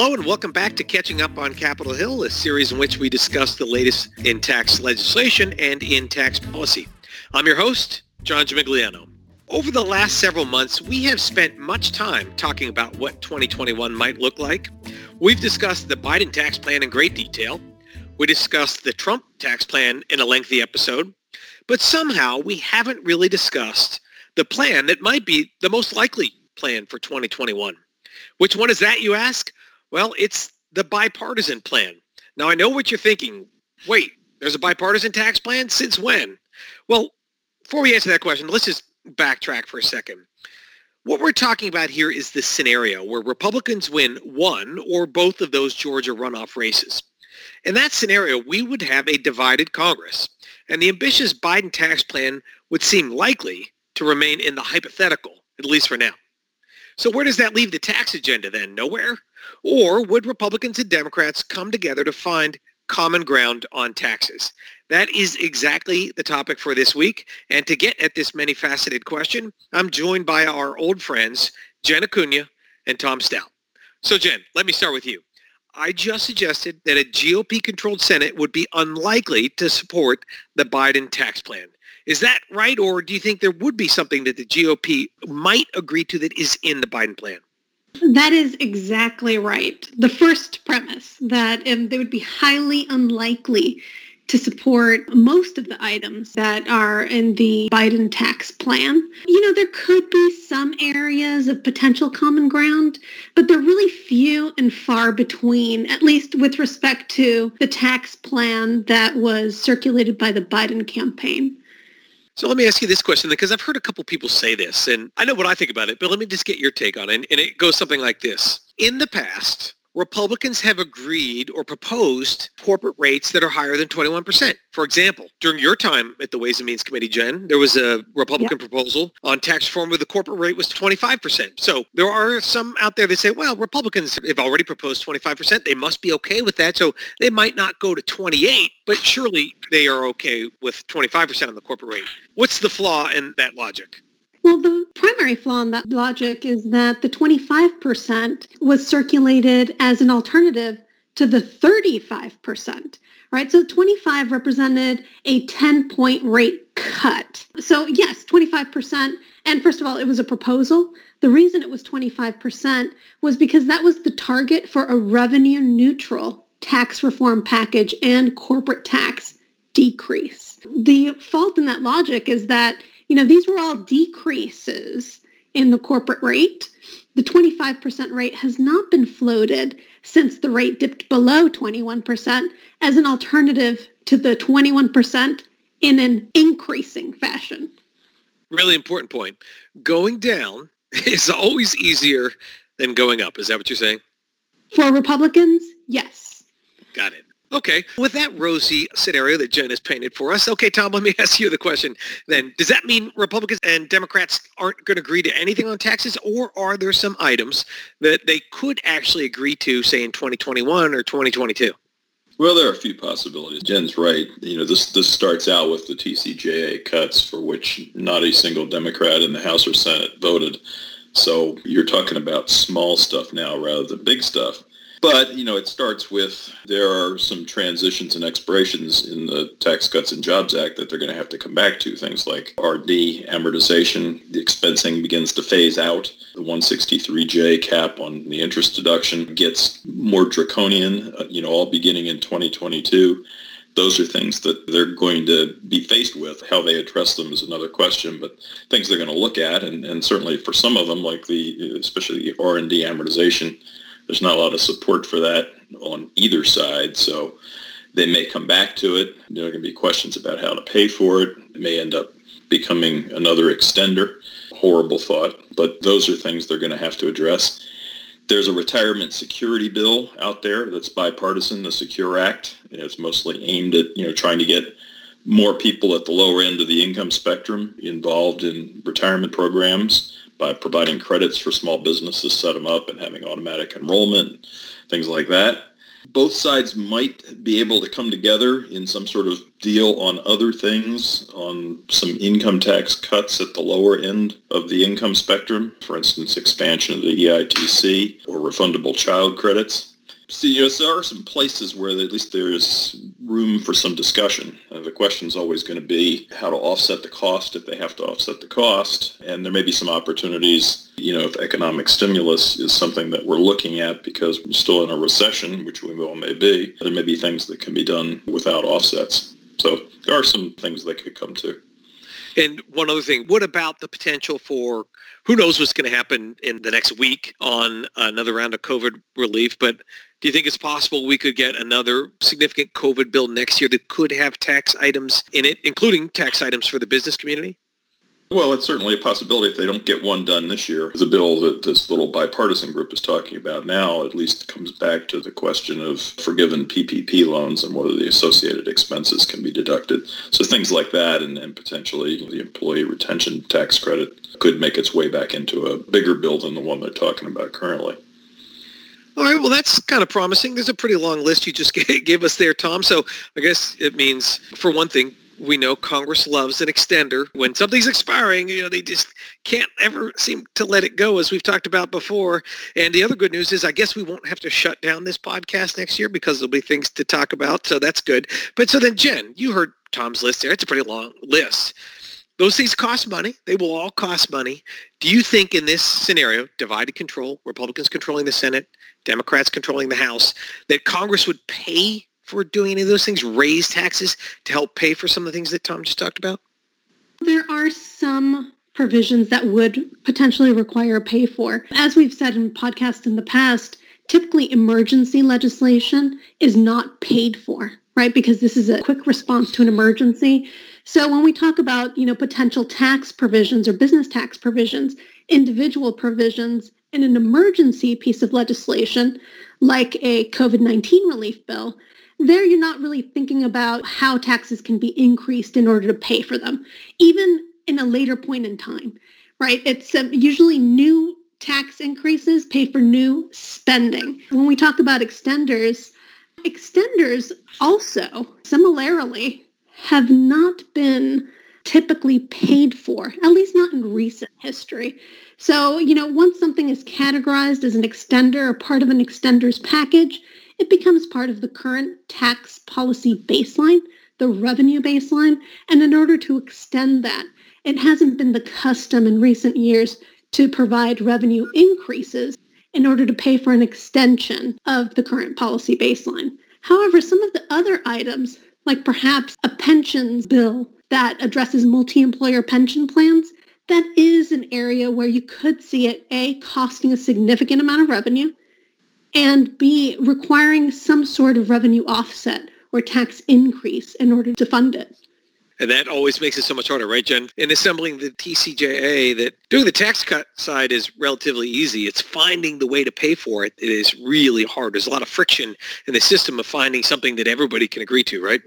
Hello and welcome back to Catching Up on Capitol Hill, a series in which we discuss the latest in tax legislation and in tax policy. I'm your host, John Gimigliano. Over the last several months, we have spent much time talking about what 2021 might look like. We've discussed the Biden tax plan in great detail. We discussed the Trump tax plan in a lengthy episode. But somehow we haven't really discussed the plan that might be the most likely plan for 2021. Which one is that, you ask? Well, it's the bipartisan plan. Now, I know what you're thinking. Wait, there's a bipartisan tax plan? Since when? Well, before we answer that question, let's just backtrack for a second. What we're talking about here is the scenario where Republicans win one or both of those Georgia runoff races. In that scenario, we would have a divided Congress, and the ambitious Biden tax plan would seem likely to remain in the hypothetical, at least for now. So where does that leave the tax agenda then? Nowhere? Or would Republicans and Democrats come together to find common ground on taxes? That is exactly the topic for this week. And to get at this many-faceted question, I'm joined by our old friends, Jen Acuna and Tom Stout. So Jen, let me start with you. I just suggested that a GOP-controlled Senate would be unlikely to support the Biden tax plan. Is that right, or do you think there would be something that the GOP might agree to that is in the Biden plan? That is exactly right. The first premise that um, they would be highly unlikely to support most of the items that are in the Biden tax plan. You know, there could be some areas of potential common ground, but they're really few and far between, at least with respect to the tax plan that was circulated by the Biden campaign. So let me ask you this question because I've heard a couple people say this and I know what I think about it, but let me just get your take on it. And it goes something like this. In the past, Republicans have agreed or proposed corporate rates that are higher than 21%. For example, during your time at the Ways and Means Committee, Jen, there was a Republican yep. proposal on tax reform where the corporate rate was 25%. So there are some out there that say, well, Republicans have already proposed 25%. They must be okay with that. So they might not go to 28, but surely they are okay with 25% on the corporate rate. What's the flaw in that logic? Well, the primary flaw in that logic is that the 25% was circulated as an alternative to the 35%, right? So 25 represented a 10-point rate cut. So yes, 25%. And first of all, it was a proposal. The reason it was 25% was because that was the target for a revenue neutral tax reform package and corporate tax decrease. The fault in that logic is that you know, these were all decreases in the corporate rate. The 25% rate has not been floated since the rate dipped below 21% as an alternative to the 21% in an increasing fashion. Really important point. Going down is always easier than going up. Is that what you're saying? For Republicans, yes. Got it. Okay. With that rosy scenario that Jen has painted for us, okay, Tom, let me ask you the question then. Does that mean Republicans and Democrats aren't going to agree to anything on taxes, or are there some items that they could actually agree to, say, in 2021 or 2022? Well, there are a few possibilities. Jen's right. You know, this this starts out with the TCJA cuts for which not a single Democrat in the House or Senate voted. So you're talking about small stuff now rather than big stuff. But, you know, it starts with there are some transitions and expirations in the Tax Cuts and Jobs Act that they're going to have to come back to. Things like RD amortization, the expensing begins to phase out. The 163J cap on the interest deduction gets more draconian, uh, you know, all beginning in 2022 those are things that they're going to be faced with. How they address them is another question, but things they're going to look at, and, and certainly for some of them, like the especially the R and D amortization, there's not a lot of support for that on either side. So they may come back to it. There are going to be questions about how to pay for it. It may end up becoming another extender. Horrible thought, but those are things they're going to have to address. There's a retirement security bill out there that's bipartisan, the Secure Act. It's mostly aimed at you know trying to get more people at the lower end of the income spectrum involved in retirement programs by providing credits for small businesses, set them up and having automatic enrollment, things like that. Both sides might be able to come together in some sort of deal on other things, on some income tax cuts at the lower end of the income spectrum, for instance, expansion of the EITC or refundable child credits. Yes, there are some places where at least there's room for some discussion. Uh, the question is always going to be how to offset the cost if they have to offset the cost. And there may be some opportunities, you know, if economic stimulus is something that we're looking at because we're still in a recession, which we all may be, there may be things that can be done without offsets. So there are some things that could come to. And one other thing, what about the potential for who knows what's going to happen in the next week on another round of COVID relief, but do you think it's possible we could get another significant COVID bill next year that could have tax items in it, including tax items for the business community? Well, it's certainly a possibility if they don't get one done this year. The bill that this little bipartisan group is talking about now at least comes back to the question of forgiven PPP loans and whether the associated expenses can be deducted. So things like that and, and potentially the employee retention tax credit could make its way back into a bigger bill than the one they're talking about currently. All right, well, that's kind of promising. There's a pretty long list you just gave us there, Tom. So I guess it means, for one thing, we know Congress loves an extender. When something's expiring, you know, they just can't ever seem to let it go, as we've talked about before. And the other good news is I guess we won't have to shut down this podcast next year because there'll be things to talk about. So that's good. But so then, Jen, you heard Tom's list there. It's a pretty long list. Those things cost money. They will all cost money. Do you think in this scenario, divided control, Republicans controlling the Senate, Democrats controlling the House, that Congress would pay for doing any of those things, raise taxes to help pay for some of the things that Tom just talked about? There are some provisions that would potentially require pay for. As we've said in podcasts in the past, typically emergency legislation is not paid for, right? Because this is a quick response to an emergency. So when we talk about, you know, potential tax provisions or business tax provisions, individual provisions in an emergency piece of legislation like a COVID-19 relief bill, there you're not really thinking about how taxes can be increased in order to pay for them, even in a later point in time, right? It's um, usually new tax increases pay for new spending. When we talk about extenders, extenders also similarly have not been typically paid for, at least not in recent history. So, you know, once something is categorized as an extender or part of an extender's package, it becomes part of the current tax policy baseline, the revenue baseline. And in order to extend that, it hasn't been the custom in recent years to provide revenue increases in order to pay for an extension of the current policy baseline. However, some of the other items, like perhaps a pensions bill that addresses multi-employer pension plans, that is an area where you could see it, A, costing a significant amount of revenue, and B, requiring some sort of revenue offset or tax increase in order to fund it. And that always makes it so much harder, right, Jen? In assembling the TCJA, that doing the tax cut side is relatively easy. It's finding the way to pay for it. It is really hard. There's a lot of friction in the system of finding something that everybody can agree to, right?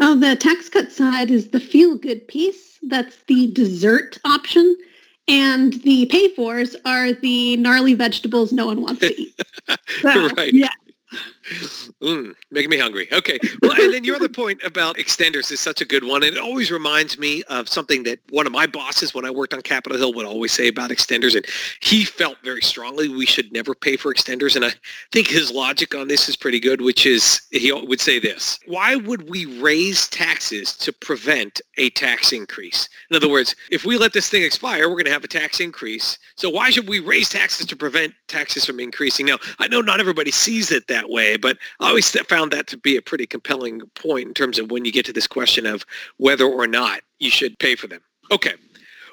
Oh, the tax cut side is the feel-good piece. That's the dessert option. And the pay-fors are the gnarly vegetables no one wants to eat. So, right. Yeah. Mm, making me hungry. Okay. Well, and then your other point about extenders is such a good one. And it always reminds me of something that one of my bosses when I worked on Capitol Hill would always say about extenders. And he felt very strongly we should never pay for extenders. And I think his logic on this is pretty good, which is he would say this. Why would we raise taxes to prevent a tax increase? In other words, if we let this thing expire, we're going to have a tax increase. So why should we raise taxes to prevent taxes from increasing? Now, I know not everybody sees it that way, but I always found that to be a pretty compelling point in terms of when you get to this question of whether or not you should pay for them. Okay.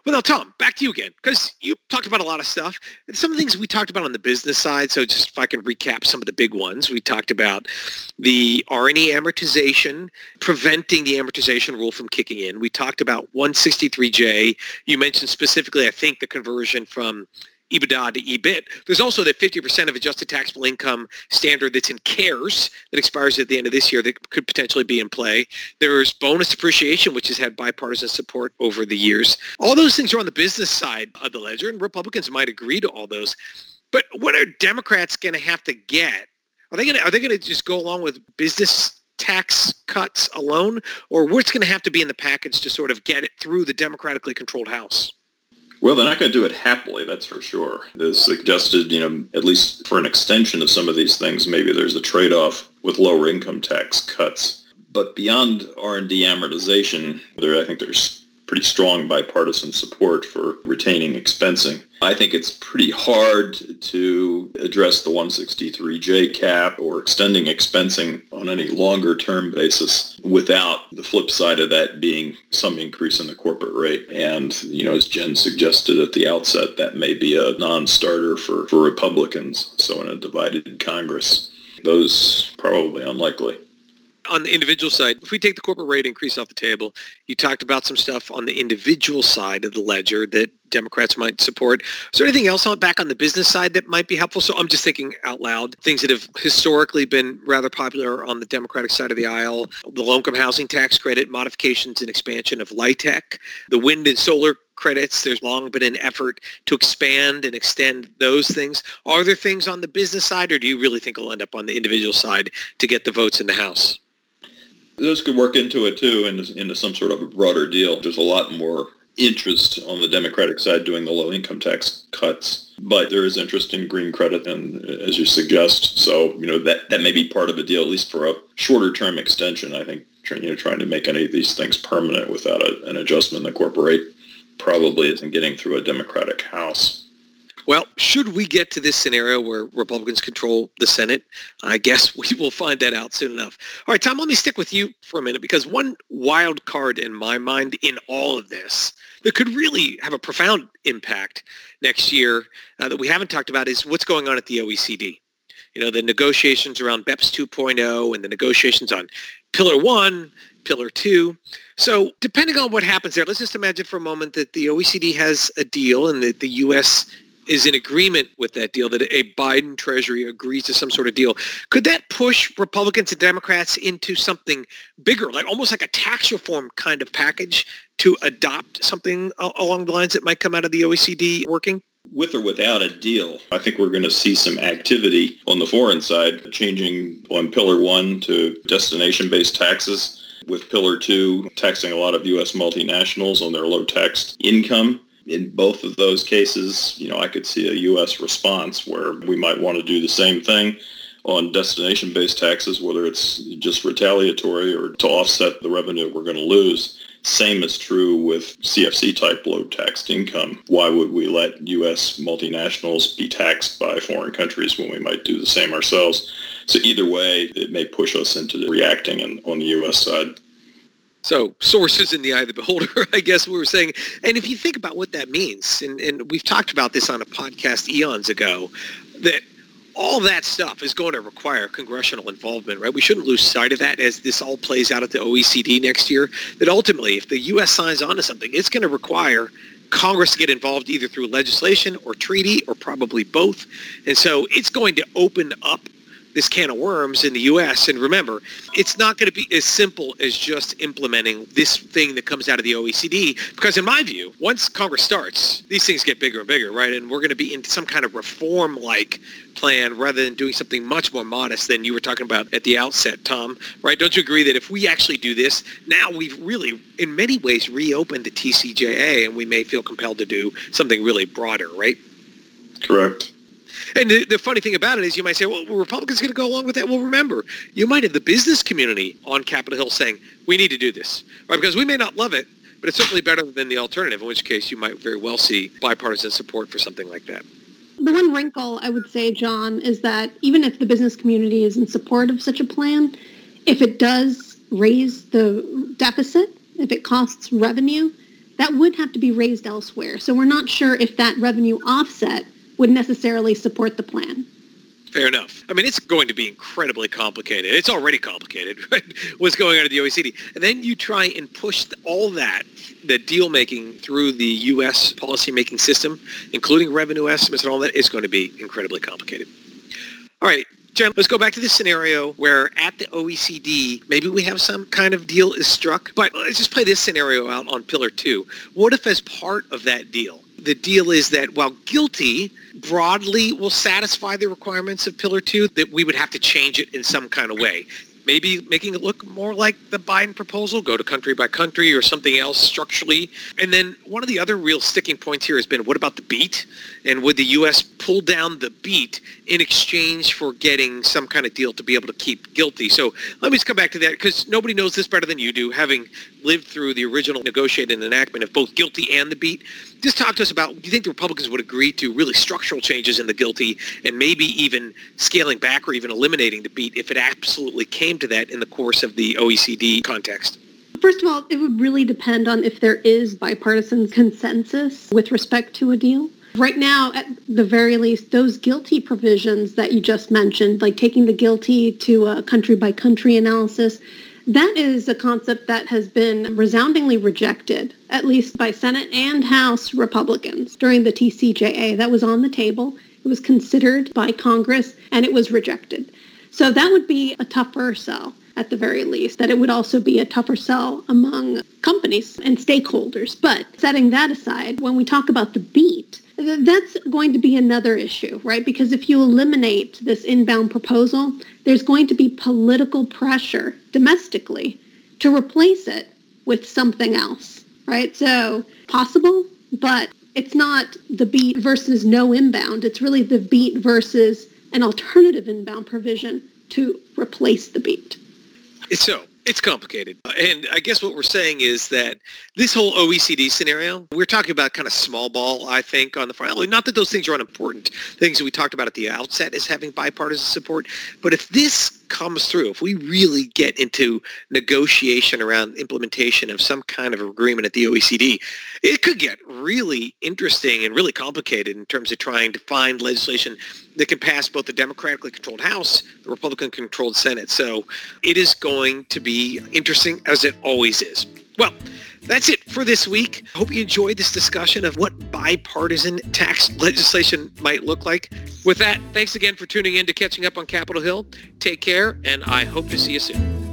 Well, now, Tom, back to you again, because you talked about a lot of stuff. And some of the things we talked about on the business side, so just if I can recap some of the big ones, we talked about the R&E amortization, preventing the amortization rule from kicking in. We talked about 163J. You mentioned specifically, I think, the conversion from EBITDA to EBIT. There's also the 50% of adjusted taxable income standard that's in CARES that expires at the end of this year that could potentially be in play. There's bonus depreciation, which has had bipartisan support over the years. All those things are on the business side of the ledger, and Republicans might agree to all those. But what are Democrats going to have to get Are they going to are they going to just go along with business tax cuts alone, or what's going to have to be in the package to sort of get it through the democratically controlled House? Well, they're not going to do it happily, that's for sure. They suggested, you know, at least for an extension of some of these things, maybe there's a trade-off with lower income tax cuts. But beyond R&D amortization, there, I think there's pretty strong bipartisan support for retaining expensing. I think it's pretty hard to address the 163J cap or extending expensing on any longer term basis without the flip side of that being some increase in the corporate rate. And, you know, as Jen suggested at the outset, that may be a non-starter for, for Republicans. So in a divided Congress, those probably unlikely on the individual side, if we take the corporate rate increase off the table, you talked about some stuff on the individual side of the ledger that Democrats might support. Is there anything else on back on the business side that might be helpful? So I'm just thinking out loud, things that have historically been rather popular on the Democratic side of the aisle, the low-income housing tax credit, modifications and expansion of LIHTC, the wind and solar credits. There's long been an effort to expand and extend those things. Are there things on the business side, or do you really think it'll end up on the individual side to get the votes in the House? Those could work into it too, into, into some sort of a broader deal. There's a lot more interest on the Democratic side doing the low income tax cuts, but there is interest in green credit, and as you suggest, so you know that that may be part of a deal, at least for a shorter term extension. I think you know trying to make any of these things permanent without a, an adjustment in the corporate probably isn't getting through a Democratic House. Well, should we get to this scenario where Republicans control the Senate, I guess we will find that out soon enough. All right, Tom, let me stick with you for a minute because one wild card in my mind in all of this that could really have a profound impact next year uh, that we haven't talked about is what's going on at the OECD. You know, the negotiations around BEPS 2.0 and the negotiations on Pillar 1, Pillar 2. So depending on what happens there, let's just imagine for a moment that the OECD has a deal and that the U.S is in agreement with that deal, that a Biden Treasury agrees to some sort of deal, could that push Republicans and Democrats into something bigger, like almost like a tax reform kind of package to adopt something along the lines that might come out of the OECD working? with or without a deal, I think we're going to see some activity on the foreign side, changing on Pillar 1 to destination-based taxes, with Pillar 2 taxing a lot of U.S. multinationals on their low-taxed income in both of those cases, you know, I could see a U.S. response where we might want to do the same thing on destination-based taxes, whether it's just retaliatory or to offset the revenue we're going to lose. Same is true with CFC-type low-taxed income. Why would we let U.S. multinationals be taxed by foreign countries when we might do the same ourselves? So either way, it may push us into reacting on the U.S. side. So sources in the eye of the beholder, I guess we were saying. And if you think about what that means, and, and we've talked about this on a podcast eons ago, that all that stuff is going to require congressional involvement, right? We shouldn't lose sight of that as this all plays out at the OECD next year. That ultimately, if the U.S. signs on to something, it's going to require Congress to get involved either through legislation or treaty or probably both. And so it's going to open up this can of worms in the U.S. And remember, it's not going to be as simple as just implementing this thing that comes out of the OECD. Because in my view, once Congress starts, these things get bigger and bigger, right? And we're going to be in some kind of reform-like plan rather than doing something much more modest than you were talking about at the outset, Tom, right? Don't you agree that if we actually do this, now we've really, in many ways, reopened the TCJA and we may feel compelled to do something really broader, right? Correct. And the, the, funny thing about it is you might say, well, Republicans going to go along with that? Well, remember, you might have the business community on Capitol Hill saying, we need to do this, right? Because we may not love it, but it's certainly better than the alternative, in which case you might very well see bipartisan support for something like that. The one wrinkle I would say, John, is that even if the business community is in support of such a plan, if it does raise the deficit, if it costs revenue, that would have to be raised elsewhere. So we're not sure if that revenue offset would necessarily support the plan. Fair enough. I mean, it's going to be incredibly complicated. It's already complicated, right? What's going on at the OECD. And then you try and push all that, the deal making through the U.S. policymaking system, including revenue estimates and all that, is going to be incredibly complicated. All right, Jen, let's go back to this scenario where at the OECD, maybe we have some kind of deal is struck, but let's just play this scenario out on pillar two. What if as part of that deal, The deal is that while GILTI broadly will satisfy the requirements of Pillar 2, that we would have to change it in some kind of way maybe making it look more like the Biden proposal, go to country by country or something else structurally. And then one of the other real sticking points here has been what about the BEAT? And would the U.S. pull down the BEAT in exchange for getting some kind of deal to be able to keep GILTI? So let me just come back to that because nobody knows this better than you do, having lived through the original negotiated enactment of both GILTI and the BEAT. Just talk to us about, do you think the Republicans would agree to really structural changes in the GILTI and maybe even scaling back or even eliminating the BEAT if it absolutely came to that in the course of the OECD context? First of all, it would really depend on if there is bipartisan consensus with respect to a deal. Right now, at the very least, those GILTI provisions that you just mentioned, like taking the GILTI to a country by country analysis, that is a concept that has been resoundingly rejected, at least by Senate and House Republicans during the TCJA. That was on the table. It was considered by Congress and it was rejected. So that would be a tougher sell at the very least, that it would also be a tougher sell among companies and stakeholders. But setting that aside, when we talk about the BEAT, that's going to be another issue, right? Because if you eliminate this inbound proposal, there's going to be political pressure domestically to replace it with something else, right? So possible, but it's not the BEAT versus no inbound. It's really the BEAT versus an alternative inbound provision to replace the BEAT. So it's complicated. And I guess what we're saying is that this whole OECD scenario, we're talking about kind of small ball, I think, on the front. Not that those things are unimportant. Things we talked about at the outset is having bipartisan support. But if this comes through, if we really get into negotiation around implementation of some kind of agreement at the OECD, it could get really interesting and really complicated in terms of trying to find legislation that can pass both the democratically controlled House, the Republican-controlled Senate. So it is going to be interesting, as it always is. Well, that's it for this week. I hope you enjoyed this discussion of what bipartisan tax legislation might look like. With that, thanks again for tuning in to Catching Up on Capitol Hill. Take care, and I hope to see you soon.